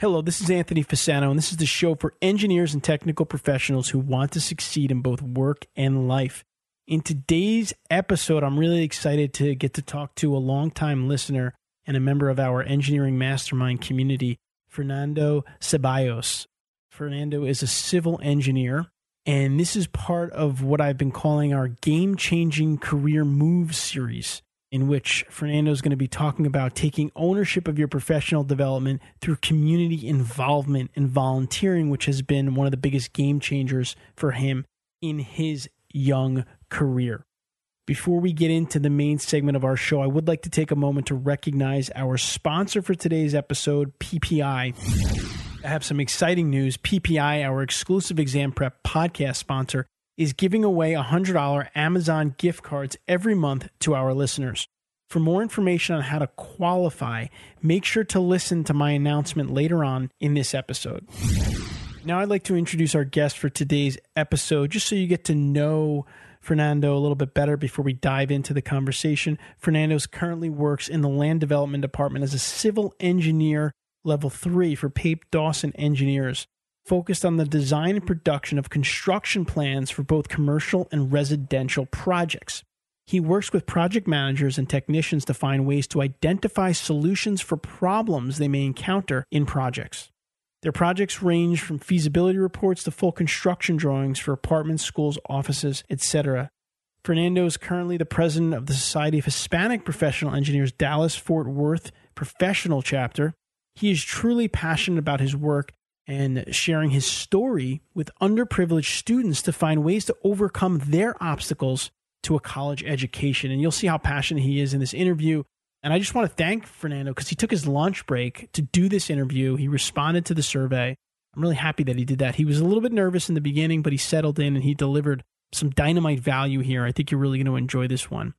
Hello, this is Anthony Fasano, and this is the show for engineers and technical professionals who want to succeed in both work and life. In today's episode, I'm really excited to get to talk to a longtime listener and a member of our engineering mastermind community, Fernando Ceballos. Fernando is a civil engineer, and this is part of what I've been calling our game changing career move series in which Fernando is going to be talking about taking ownership of your professional development through community involvement and volunteering, which has been one of the biggest game changers for him in his young career. Before we get into the main segment of our show, I would like to take a moment to recognize our sponsor for today's episode, PPI. I have some exciting news. PPI, our exclusive exam prep podcast sponsor, is giving away $100 Amazon gift cards every month to our listeners. For more information on how to qualify, make sure to listen to my announcement later on in this episode. Now, I'd like to introduce our guest for today's episode, just so you get to know Fernando a little bit better before we dive into the conversation. Fernando currently works in the land development department as a civil engineer level three for Pape Dawson Engineers focused on the design and production of construction plans for both commercial and residential projects. He works with project managers and technicians to find ways to identify solutions for problems they may encounter in projects. Their projects range from feasibility reports to full construction drawings for apartments, schools, offices, etc. Fernando is currently the president of the Society of Hispanic Professional Engineers Dallas Fort Worth Professional Chapter. He is truly passionate about his work and sharing his story with underprivileged students to find ways to overcome their obstacles to a college education. And you'll see how passionate he is in this interview. And I just want to thank Fernando because he took his lunch break to do this interview. He responded to the survey. I'm really happy that he did that. He was a little bit nervous in the beginning, but he settled in and he delivered some dynamite value here. I think you're really going to enjoy this one.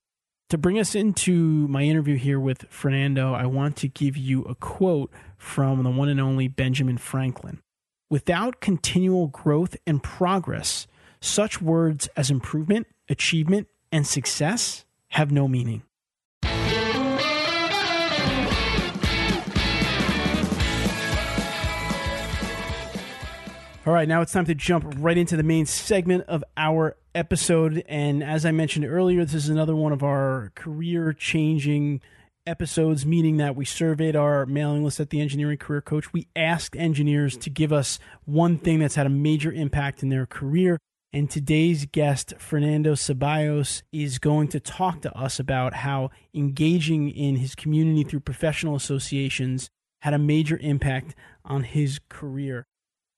To bring us into my interview here with Fernando, I want to give you a quote from the one and only Benjamin Franklin. Without continual growth and progress, such words as improvement, achievement, and success have no meaning. All right, now it's time to jump right into the main segment of our episode. And as I mentioned earlier, this is another one of our career changing episodes, meaning that we surveyed our mailing list at the Engineering Career Coach. We asked engineers to give us one thing that's had a major impact in their career. And today's guest, Fernando Ceballos, is going to talk to us about how engaging in his community through professional associations had a major impact on his career.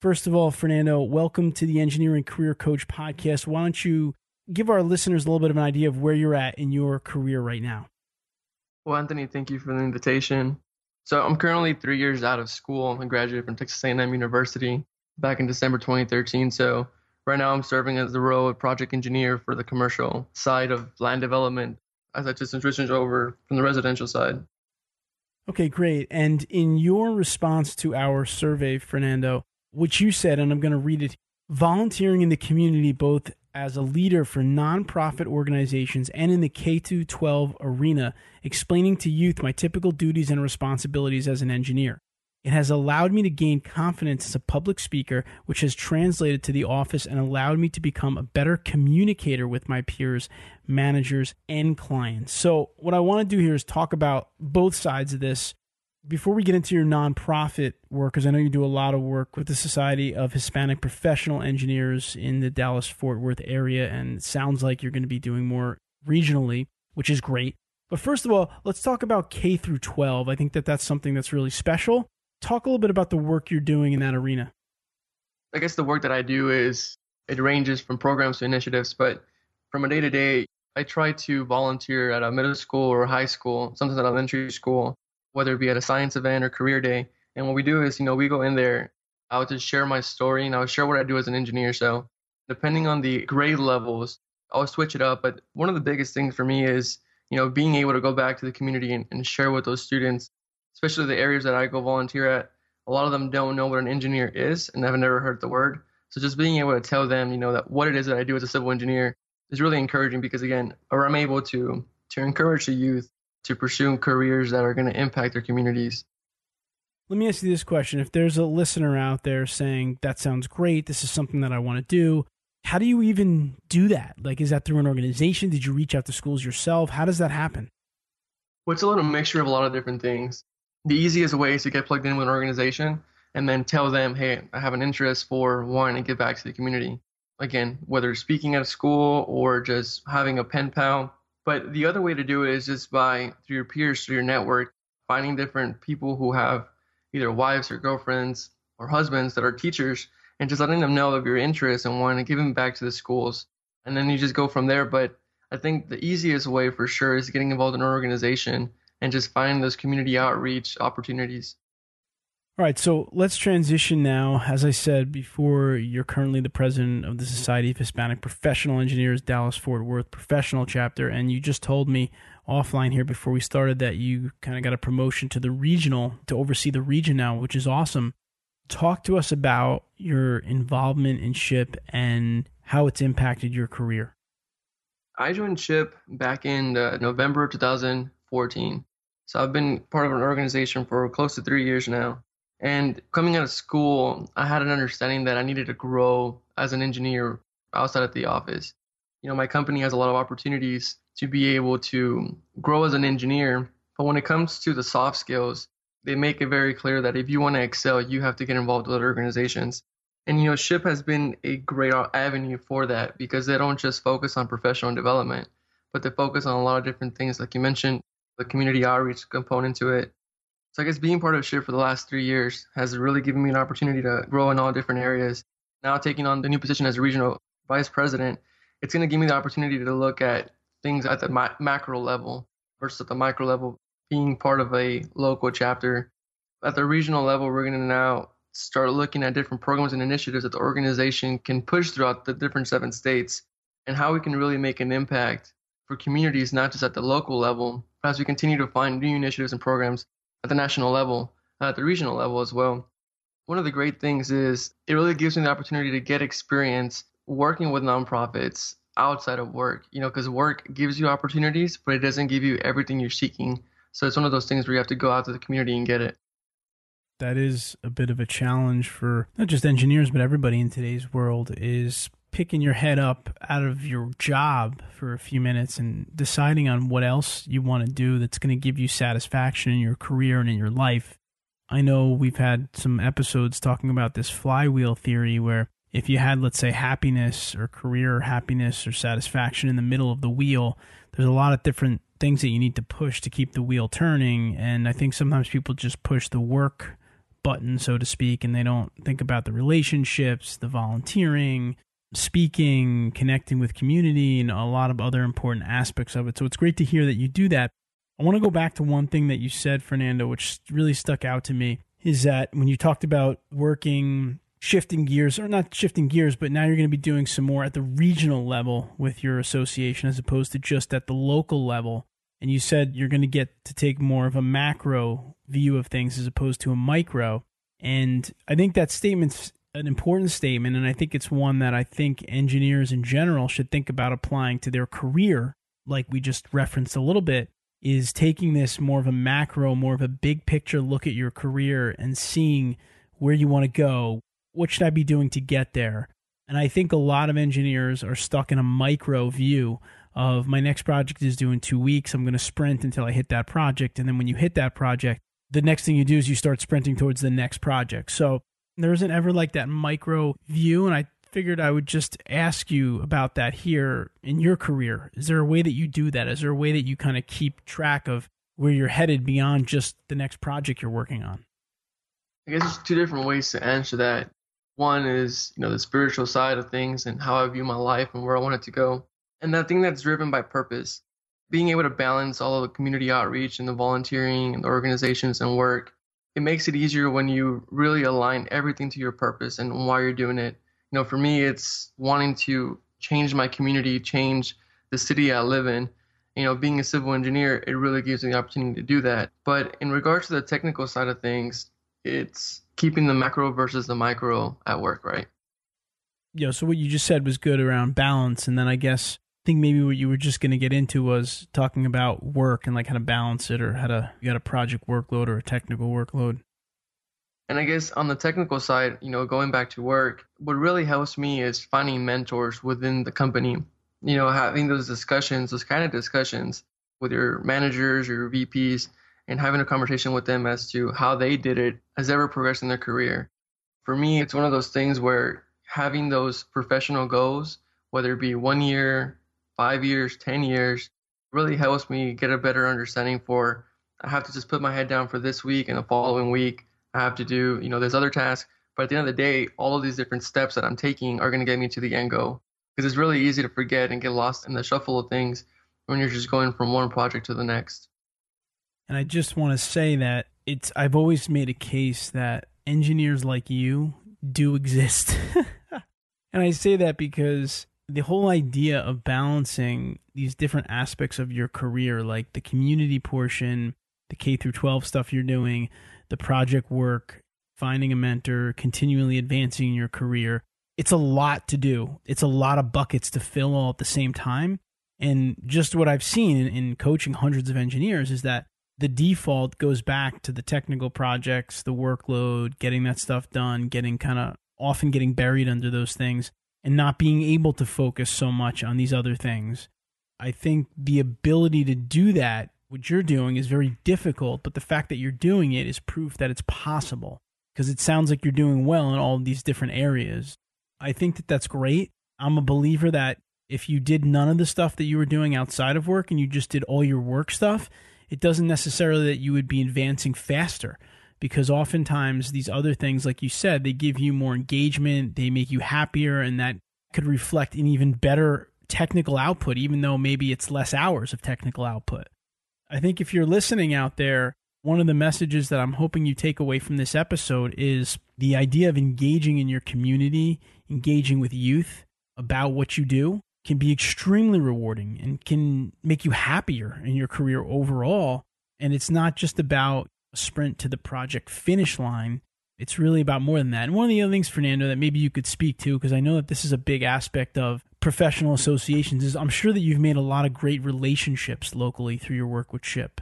First of all, Fernando, welcome to the Engineering Career Coach podcast. Why don't you give our listeners a little bit of an idea of where you're at in your career right now? Well, Anthony, thank you for the invitation. So I'm currently three years out of school. I graduated from Texas A&M University back in December 2013. So right now I'm serving as the role of project engineer for the commercial side of land development as I just transitioned over from the residential side. Okay, great. And in your response to our survey, Fernando, which you said, and I'm going to read it volunteering in the community both as a leader for nonprofit organizations and in the K 12 arena, explaining to youth my typical duties and responsibilities as an engineer. It has allowed me to gain confidence as a public speaker, which has translated to the office and allowed me to become a better communicator with my peers, managers, and clients. So, what I want to do here is talk about both sides of this before we get into your nonprofit work, because I know you do a lot of work with the Society of Hispanic Professional Engineers in the Dallas Fort Worth area, and it sounds like you're going to be doing more regionally, which is great. But first of all, let's talk about K through 12. I think that that's something that's really special. Talk a little bit about the work you're doing in that arena. I guess the work that I do is it ranges from programs to initiatives, but from a day to day, I try to volunteer at a middle school or high school, sometimes at elementary school, whether it be at a science event or career day. And what we do is, you know, we go in there. I would just share my story and I would share what I do as an engineer. So depending on the grade levels, I'll switch it up. But one of the biggest things for me is, you know, being able to go back to the community and, and share with those students, especially the areas that I go volunteer at. A lot of them don't know what an engineer is and have never heard the word. So just being able to tell them, you know, that what it is that I do as a civil engineer is really encouraging because again, or I'm able to to encourage the youth to pursue careers that are going to impact their communities. Let me ask you this question. If there's a listener out there saying, that sounds great, this is something that I want to do, how do you even do that? Like, is that through an organization? Did you reach out to schools yourself? How does that happen? Well, it's a little mixture of a lot of different things. The easiest way is to get plugged in with an organization and then tell them, hey, I have an interest for wanting to give back to the community. Again, whether speaking at a school or just having a pen pal. But the other way to do it is just by through your peers, through your network, finding different people who have either wives or girlfriends or husbands that are teachers and just letting them know of your interest and wanting to give them back to the schools. And then you just go from there. But I think the easiest way for sure is getting involved in an organization and just finding those community outreach opportunities. All right, so let's transition now. As I said before, you're currently the president of the Society of Hispanic Professional Engineers, Dallas Fort Worth Professional Chapter, and you just told me offline here before we started that you kind of got a promotion to the regional to oversee the region now, which is awesome. Talk to us about your involvement in SHPE and how it's impacted your career. I joined SHPE back in uh, November 2014. So I've been part of an organization for close to three years now. And coming out of school, I had an understanding that I needed to grow as an engineer outside of the office. You know, my company has a lot of opportunities to be able to grow as an engineer, but when it comes to the soft skills, they make it very clear that if you want to excel, you have to get involved with other organizations. And you know, SHPE has been a great avenue for that because they don't just focus on professional development, but they focus on a lot of different things, like you mentioned, the community outreach component to it, so I guess being part of SHPE for the last three years has really given me an opportunity to grow in all different areas. Now taking on the new position as a regional vice president, it's going to give me the opportunity to look at things at the ma- macro level versus at the micro level. Being part of a local chapter, at the regional level, we're going to now start looking at different programs and initiatives that the organization can push throughout the different seven states and how we can really make an impact for communities, not just at the local level, but as we continue to find new initiatives and programs at the national level, uh, at the regional level as well. One of the great things is it really gives me the opportunity to get experience working with nonprofits outside of work, you know, because work gives you opportunities, but it doesn't give you everything you're seeking. So it's one of those things where you have to go out to the community and get it. That is a bit of a challenge for not just engineers, but everybody in today's world is picking your head up out of your job for a few minutes and deciding on what else you want to do that's going to give you satisfaction in your career and in your life. I know we've had some episodes talking about this flywheel theory where if you had, let's say, happiness or career happiness or satisfaction in the middle of the wheel, there's a lot of different things that you need to push to keep the wheel turning. And I think sometimes people just push the work button, so to speak, and they don't think about the relationships, the volunteering, speaking, connecting with community, and a lot of other important aspects of it. So it's great to hear that you do that. I want to go back to one thing that you said, Fernando, which really stuck out to me is that when you talked about working, shifting gears, or not shifting gears, but now you're going to be doing some more at the regional level with your association as opposed to just at the local level. And you said you're going to get to take more of a macro view of things as opposed to a micro. And I think that statement's an important statement, and I think it's one that I think engineers in general should think about applying to their career, like we just referenced a little bit, is taking this more of a macro, more of a big picture look at your career and seeing where you want to go. What should I be doing to get there? And I think a lot of engineers are stuck in a micro view of my next project is due in two weeks. I'm going to sprint until I hit that project. And then when you hit that project, the next thing you do is you start sprinting towards the next project. So there isn't ever like that micro view. And I figured I would just ask you about that here in your career. Is there a way that you do that? Is there a way that you kind of keep track of where you're headed beyond just the next project you're working on? I guess there's two different ways to answer that. One is, you know, the spiritual side of things and how I view my life and where I want it to go. And that thing that's driven by purpose. Being able to balance all of the community outreach and the volunteering and the organizations and work it makes it easier when you really align everything to your purpose and why you're doing it You know, for me, it's wanting to change my community, change the city I live in. You know, being a civil engineer, it really gives me the opportunity to do that. But in regards to the technical side of things, it's keeping the macro versus the micro at work, right? Yeah. So what you just said was good around balance, and then I guess I think maybe what you were just going to get into was talking about work and like how to balance it, or how to you got a project workload or a technical workload. And I guess on the technical side, you know, going back to work, what really helps me is finding mentors within the company. You know, having those discussions, those kind of discussions with your managers, your VPs, and having a conversation with them as to how they did it as ever were progressing their career. For me, it's one of those things where having those professional goals, whether it be one year, five years, 10 years, really helps me get a better understanding for I have to just put my head down for this week and the following week I have to do, you know, there's other tasks. But at the end of the day, all of these different steps that I'm taking are going to get me to the end goal. Because it's really easy to forget and get lost in the shuffle of things when you're just going from one project to the next. And I just want to say that it's I've always made a case that engineers like you do exist. and I say that because the whole idea of balancing these different aspects of your career like the community portion, the K through 12 stuff you're doing, the project work, finding a mentor, continually advancing your career. It's a lot to do. It's a lot of buckets to fill all at the same time. And just what I've seen in, in coaching hundreds of engineers is that the default goes back to the technical projects, the workload, getting that stuff done, getting kind of often getting buried under those things and not being able to focus so much on these other things. I think the ability to do that what you're doing is very difficult, but the fact that you're doing it is proof that it's possible because it sounds like you're doing well in all these different areas. I think that that's great. I'm a believer that if you did none of the stuff that you were doing outside of work and you just did all your work stuff, it doesn't necessarily that you would be advancing faster because oftentimes these other things like you said, they give you more engagement, they make you happier and that could reflect an even better technical output even though maybe it's less hours of technical output. I think if you're listening out there, one of the messages that I'm hoping you take away from this episode is the idea of engaging in your community, engaging with youth about what you do can be extremely rewarding and can make you happier in your career overall. And it's not just about sprint to the project finish line. It's really about more than that. And one of the other things, Fernando, that maybe you could speak to, because I know that this is a big aspect of professional associations is I'm sure that you've made a lot of great relationships locally through your work with SHPE.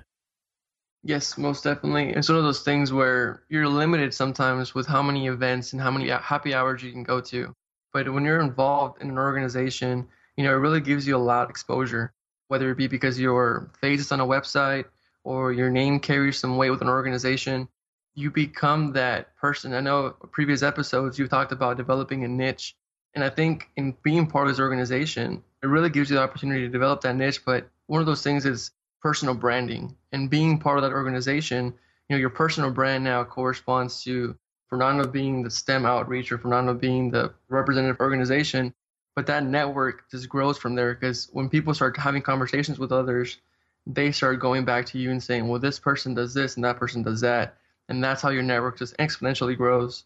Yes, most definitely. It's one of those things where you're limited sometimes with how many events and how many happy hours you can go to. But when you're involved in an organization, you know, it really gives you a lot of exposure, whether it be because your face is on a website or your name carries some weight with an organization. You become that person. I know previous episodes you talked about developing a niche and I think in being part of this organization, it really gives you the opportunity to develop that niche. But one of those things is personal branding and being part of that organization. You know, your personal brand now corresponds to Fernando being the STEM outreach or Fernando being the representative organization. But that network just grows from there because when people start having conversations with others, they start going back to you and saying, well, this person does this and that person does that. And that's how your network just exponentially grows.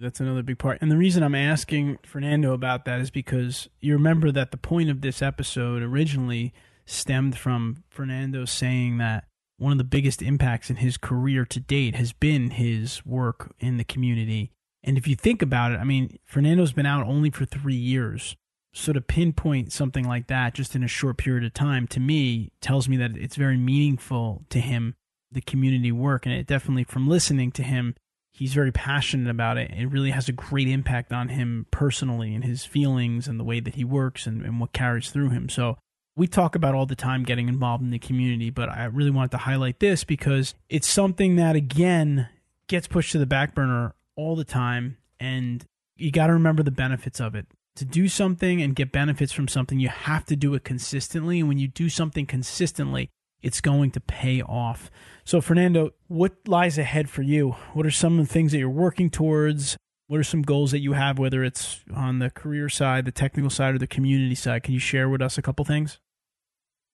That's another big part. And the reason I'm asking Fernando about that is because you remember that the point of this episode originally stemmed from Fernando saying that one of the biggest impacts in his career to date has been his work in the community. And if you think about it, I mean, Fernando's been out only for three years. So to pinpoint something like that just in a short period of time, to me, tells me that it's very meaningful to him, the community work. And it definitely, from listening to him, he's very passionate about it. It really has a great impact on him personally and his feelings and the way that he works and, and what carries through him. So we talk about all the time getting involved in the community, but I really wanted to highlight this because it's something that again gets pushed to the back burner all the time and you got to remember the benefits of it. To do something and get benefits from something, you have to do it consistently. And when you do something consistently, it's going to pay off. So, Fernando, what lies ahead for you? What are some of the things that you're working towards? What are some goals that you have, whether it's on the career side, the technical side, or the community side? Can you share with us a couple things?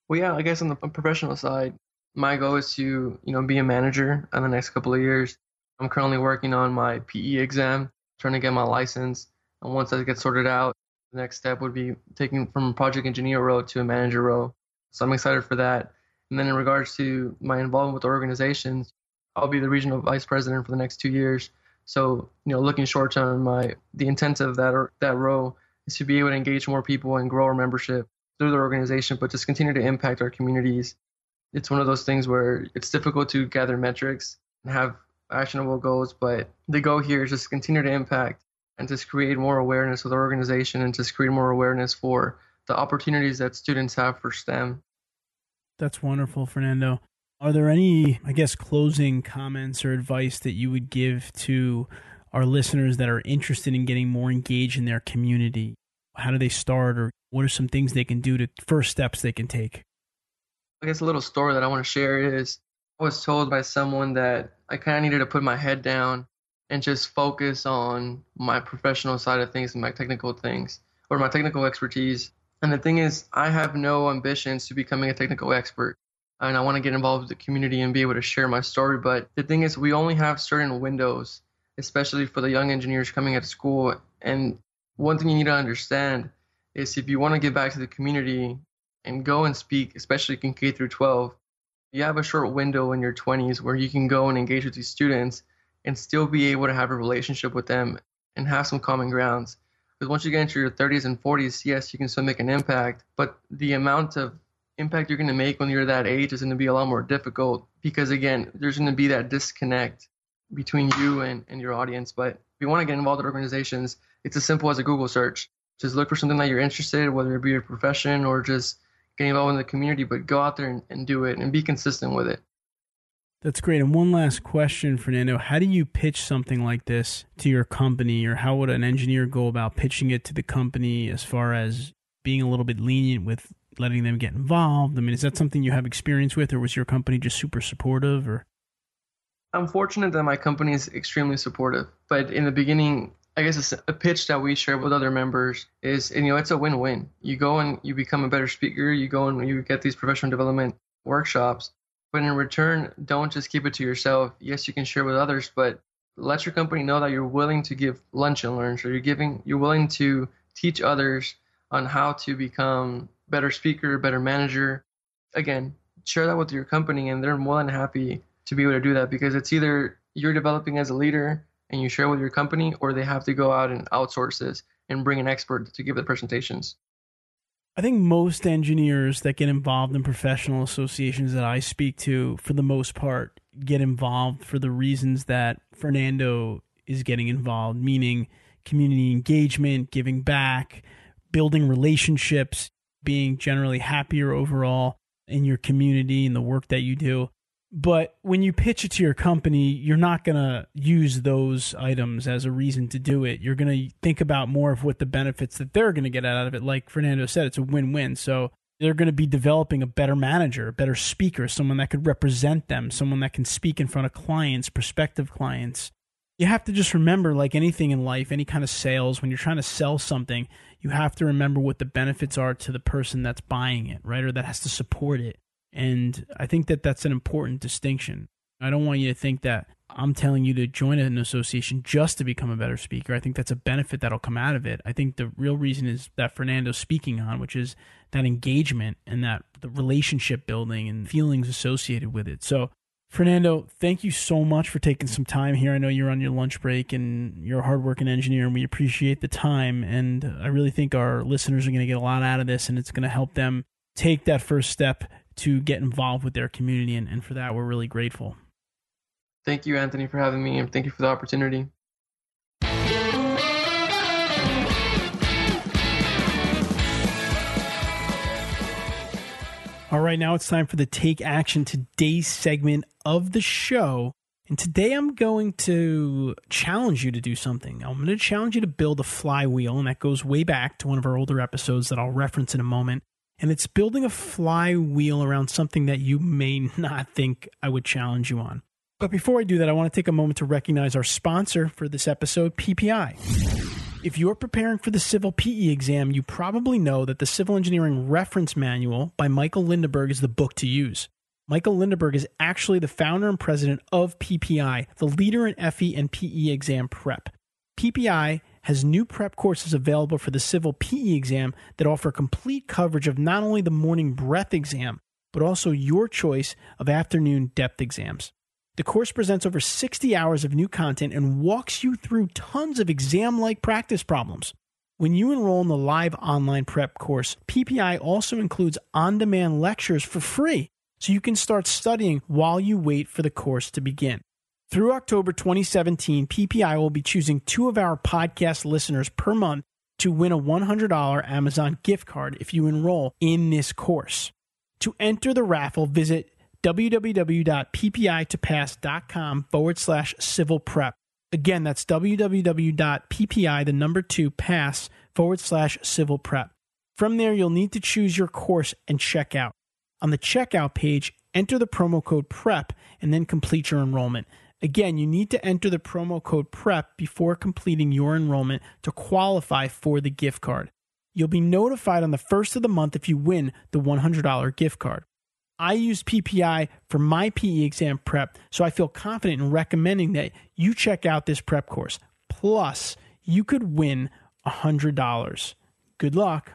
Well, yeah, I guess on the professional side, my goal is to, you know, be a manager in the next couple of years. I'm currently working on my PE exam, trying to get my license, And once that gets sorted out, the next step would be taking from a project engineer role to a manager role. So I'm excited for that. And then in regards to my involvement with the organizations, I'll be the regional vice president for the next two years. So you know, looking short term, my the intent of that or that role is to be able to engage more people and grow our membership through the organization, but just continue to impact our communities. It's one of those things where it's difficult to gather metrics and have actionable goals, but the goal here is just continue to impact and just create more awareness with our organization and just create more awareness for the opportunities that students have for STEM. That's wonderful, Fernando. Are there any, I guess, closing comments or advice that you would give to our listeners that are interested in getting more engaged in their community? How do they start, or what are some things they can do to first steps they can take? I guess a little story that I want to share is I was told by someone that I kind of needed to put my head down and just focus on my professional side of things and my technical things or my technical expertise. And the thing is, I have no ambitions to becoming a technical expert and I want to get involved with the community and be able to share my story. But the thing is, we only have certain windows, especially for the young engineers coming out of school. And one thing you need to understand is if you want to get back to the community and go and speak, especially in K through 12, you have a short window in your 20s where you can go and engage with these students and still be able to have a relationship with them and have some common grounds. Because once you get into your 30s and 40s, yes, you can still make an impact, but the amount of impact you're going to make when you're that age is going to be a lot more difficult because again there's going to be that disconnect between you and, and your audience. But if you want to get involved in organizations it's as simple as a google search. Just look for something that you're interested in whether it be your profession or just getting involved in the community but go out there and, and do it and be consistent with it that's great. And one last question, Fernando. How do you pitch something like this to your company, or how would an engineer go about pitching it to the company as far as being a little bit lenient with letting them get involved? I mean, is that something you have experience with, or was your company just super supportive? Or I'm fortunate that my company is extremely supportive. But in the beginning, I guess it's a pitch that we share with other members is, you know, it's a win-win. You go and you become a better speaker. You go and you get these professional development workshops. But in return, don't just keep it to yourself. Yes, you can share with others, but let your company know that you're willing to give lunch and learns, or you're giving, you're willing to teach others on how to become better speaker, better manager. Again, share that with your company, and they're more than happy to be able to do that because it's either you're developing as a leader and you share with your company, or they have to go out and outsource this and bring an expert to give the presentations. I think most engineers that get involved in professional associations that I speak to, for the most part, get involved for the reasons that Fernando is getting involved, meaning community engagement, giving back, building relationships, being generally happier overall in your community and the work that you do. But when you pitch it to your company, you're not going to use those items as a reason to do it. You're going to think about more of what the benefits that they're going to get out of it. Like Fernando said, it's a win win. So they're going to be developing a better manager, a better speaker, someone that could represent them, someone that can speak in front of clients, prospective clients. You have to just remember, like anything in life, any kind of sales, when you're trying to sell something, you have to remember what the benefits are to the person that's buying it, right? Or that has to support it. And I think that that's an important distinction. I don't want you to think that I'm telling you to join an association just to become a better speaker. I think that's a benefit that'll come out of it. I think the real reason is that Fernando's speaking on, which is that engagement and that the relationship building and feelings associated with it. So Fernando, thank you so much for taking some time here. I know you're on your lunch break and you're a hardworking engineer, and we appreciate the time. And I really think our listeners are going to get a lot out of this, and it's going to help them take that first step to get involved with their community. And, and for that, we're really grateful. Thank you, Anthony, for having me, and thank you for the opportunity. All right, now it's time for the Take Action Today segment of the show. And today I'm going to challenge you to do something. I'm going to challenge you to build a flywheel, and that goes way back to one of our older episodes that I'll reference in a moment. And it's building a flywheel around something that you may not think I would challenge you on. But before I do that, I want to take a moment to recognize our sponsor for this episode, PPI. If you're preparing for the civil PE exam, you probably know that the Civil Engineering Reference Manual by Michael Lindeburg is the book to use. Michael Lindeburg is actually the founder and president of PPI, the leader in FE and PE exam prep. PPI has new prep courses available for the civil PE exam that offer complete coverage of not only the morning breadth exam, but also your choice of afternoon depth exams. The course presents over 60 hours of new content and walks you through tons of exam like practice problems. When you enroll in the live online prep course, PPI also includes on demand lectures for free, so you can start studying while you wait for the course to begin. Through October 2017, PPI will be choosing two of our podcast listeners per month to win a $100 Amazon gift card if you enroll in this course. To enter the raffle, visit www.ppi2pass.com forward slash civil prep. Again, that's www.ppi, the number two, pass forward slash civil prep. From there, you'll need to choose your course and check out. On the checkout page, enter the promo code PREP and then complete your enrollment. Again, you need to enter the promo code PREP before completing your enrollment to qualify for the gift card. You'll be notified on the first of the month if you win the $100 gift card. I use PPI for my PE exam prep, so I feel confident in recommending that you check out this prep course. Plus, you could win $100. Good luck.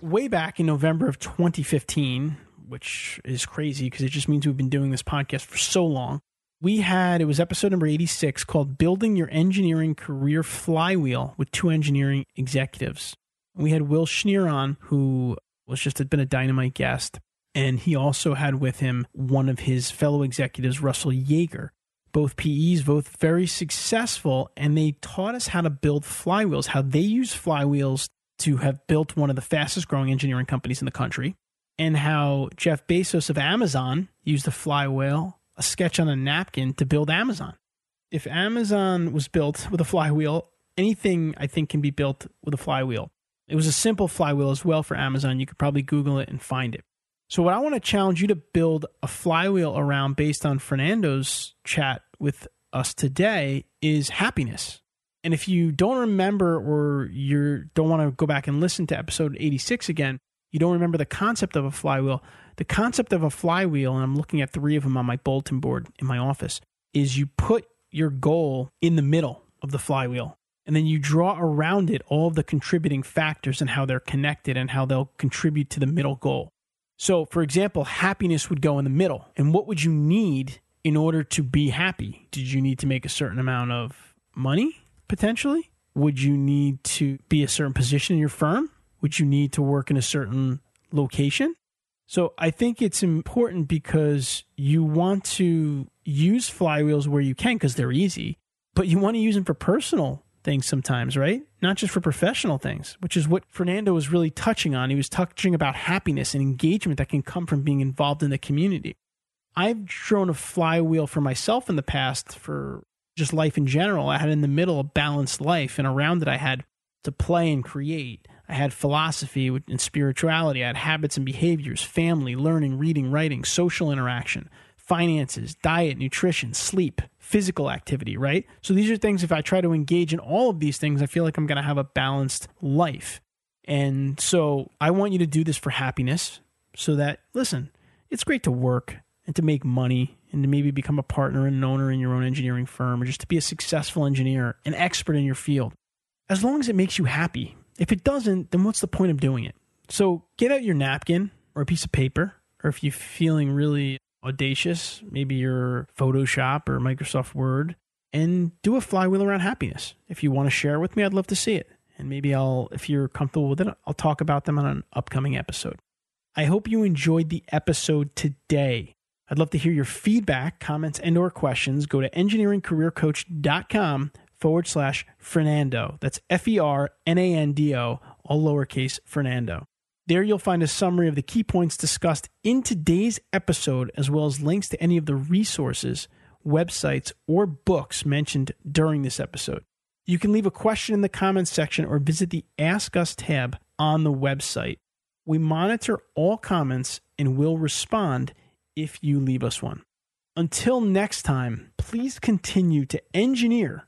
Way back in November of 2015, which is crazy because it just means we've been doing this podcast for so long we had it was episode number 86 called building your engineering career flywheel with two engineering executives. We had will schneer on who was just had been a dynamite guest. And he also had with him one of his fellow executives russell yeager. Both PEs, both very successful, and they taught us how to build flywheels, how they use flywheels to have built one of the fastest growing engineering companies in the country, and how Jeff Bezos of Amazon used a flywheel a sketch on a napkin to build Amazon. If Amazon was built with a flywheel, anything I think can be built with a flywheel. It was a simple flywheel as well for Amazon. You could probably Google it and find it. So, what I want to challenge you to build a flywheel around based on Fernando's chat with us today is happiness. And if you don't remember or you don't want to go back and listen to episode 86 again, you don't remember the concept of a flywheel, the concept of a flywheel, and I'm looking at three of them on my bulletin board in my office, is you put your goal in the middle of the flywheel. And then you draw around it all of the contributing factors and how they're connected and how they'll contribute to the middle goal. So, for example, happiness would go in the middle. And what would you need in order to be happy? Did you need to make a certain amount of money, potentially? Would you need to be a certain position in your firm? Would you need to work in a certain location? So I think it's important because you want to use flywheels where you can because they're easy, but you want to use them for personal things sometimes, right? Not just for professional things, which is what Fernando was really touching on. He was touching about happiness and engagement that can come from being involved in the community. I've drawn a flywheel for myself in the past for just life in general. I had in the middle a balanced life, and around it, I had to play and create. I had philosophy and spirituality. I had habits and behaviors, family, learning, reading, writing, social interaction, finances, diet, nutrition, sleep, physical activity, right? So these are things, if I try to engage in all of these things, I feel like I'm going to have a balanced life. And so I want you to do this for happiness so that, listen, it's great to work and to make money and to maybe become a partner and an owner in your own engineering firm or just to be a successful engineer, an expert in your field. As long as it makes you happy, if it doesn't, then what's the point of doing it? So get out your napkin or a piece of paper, or if you're feeling really audacious, maybe your Photoshop or Microsoft Word, and do a flywheel around happiness. If you want to share with me, I'd love to see it. And maybe I'll, if you're comfortable with it, I'll talk about them on an upcoming episode. I hope you enjoyed the episode today. I'd love to hear your feedback, comments, and or questions. Go to engineeringcareercoach.com forward slash Fernando. That's F E R N A N D O, all lowercase Fernando. There you'll find a summary of the key points discussed in today's episode, as well as links to any of the resources, websites, or books mentioned during this episode. You can leave a question in the comments section or visit the Ask Us tab on the website. We monitor all comments and will respond if you leave us one. Until next time, please continue to engineer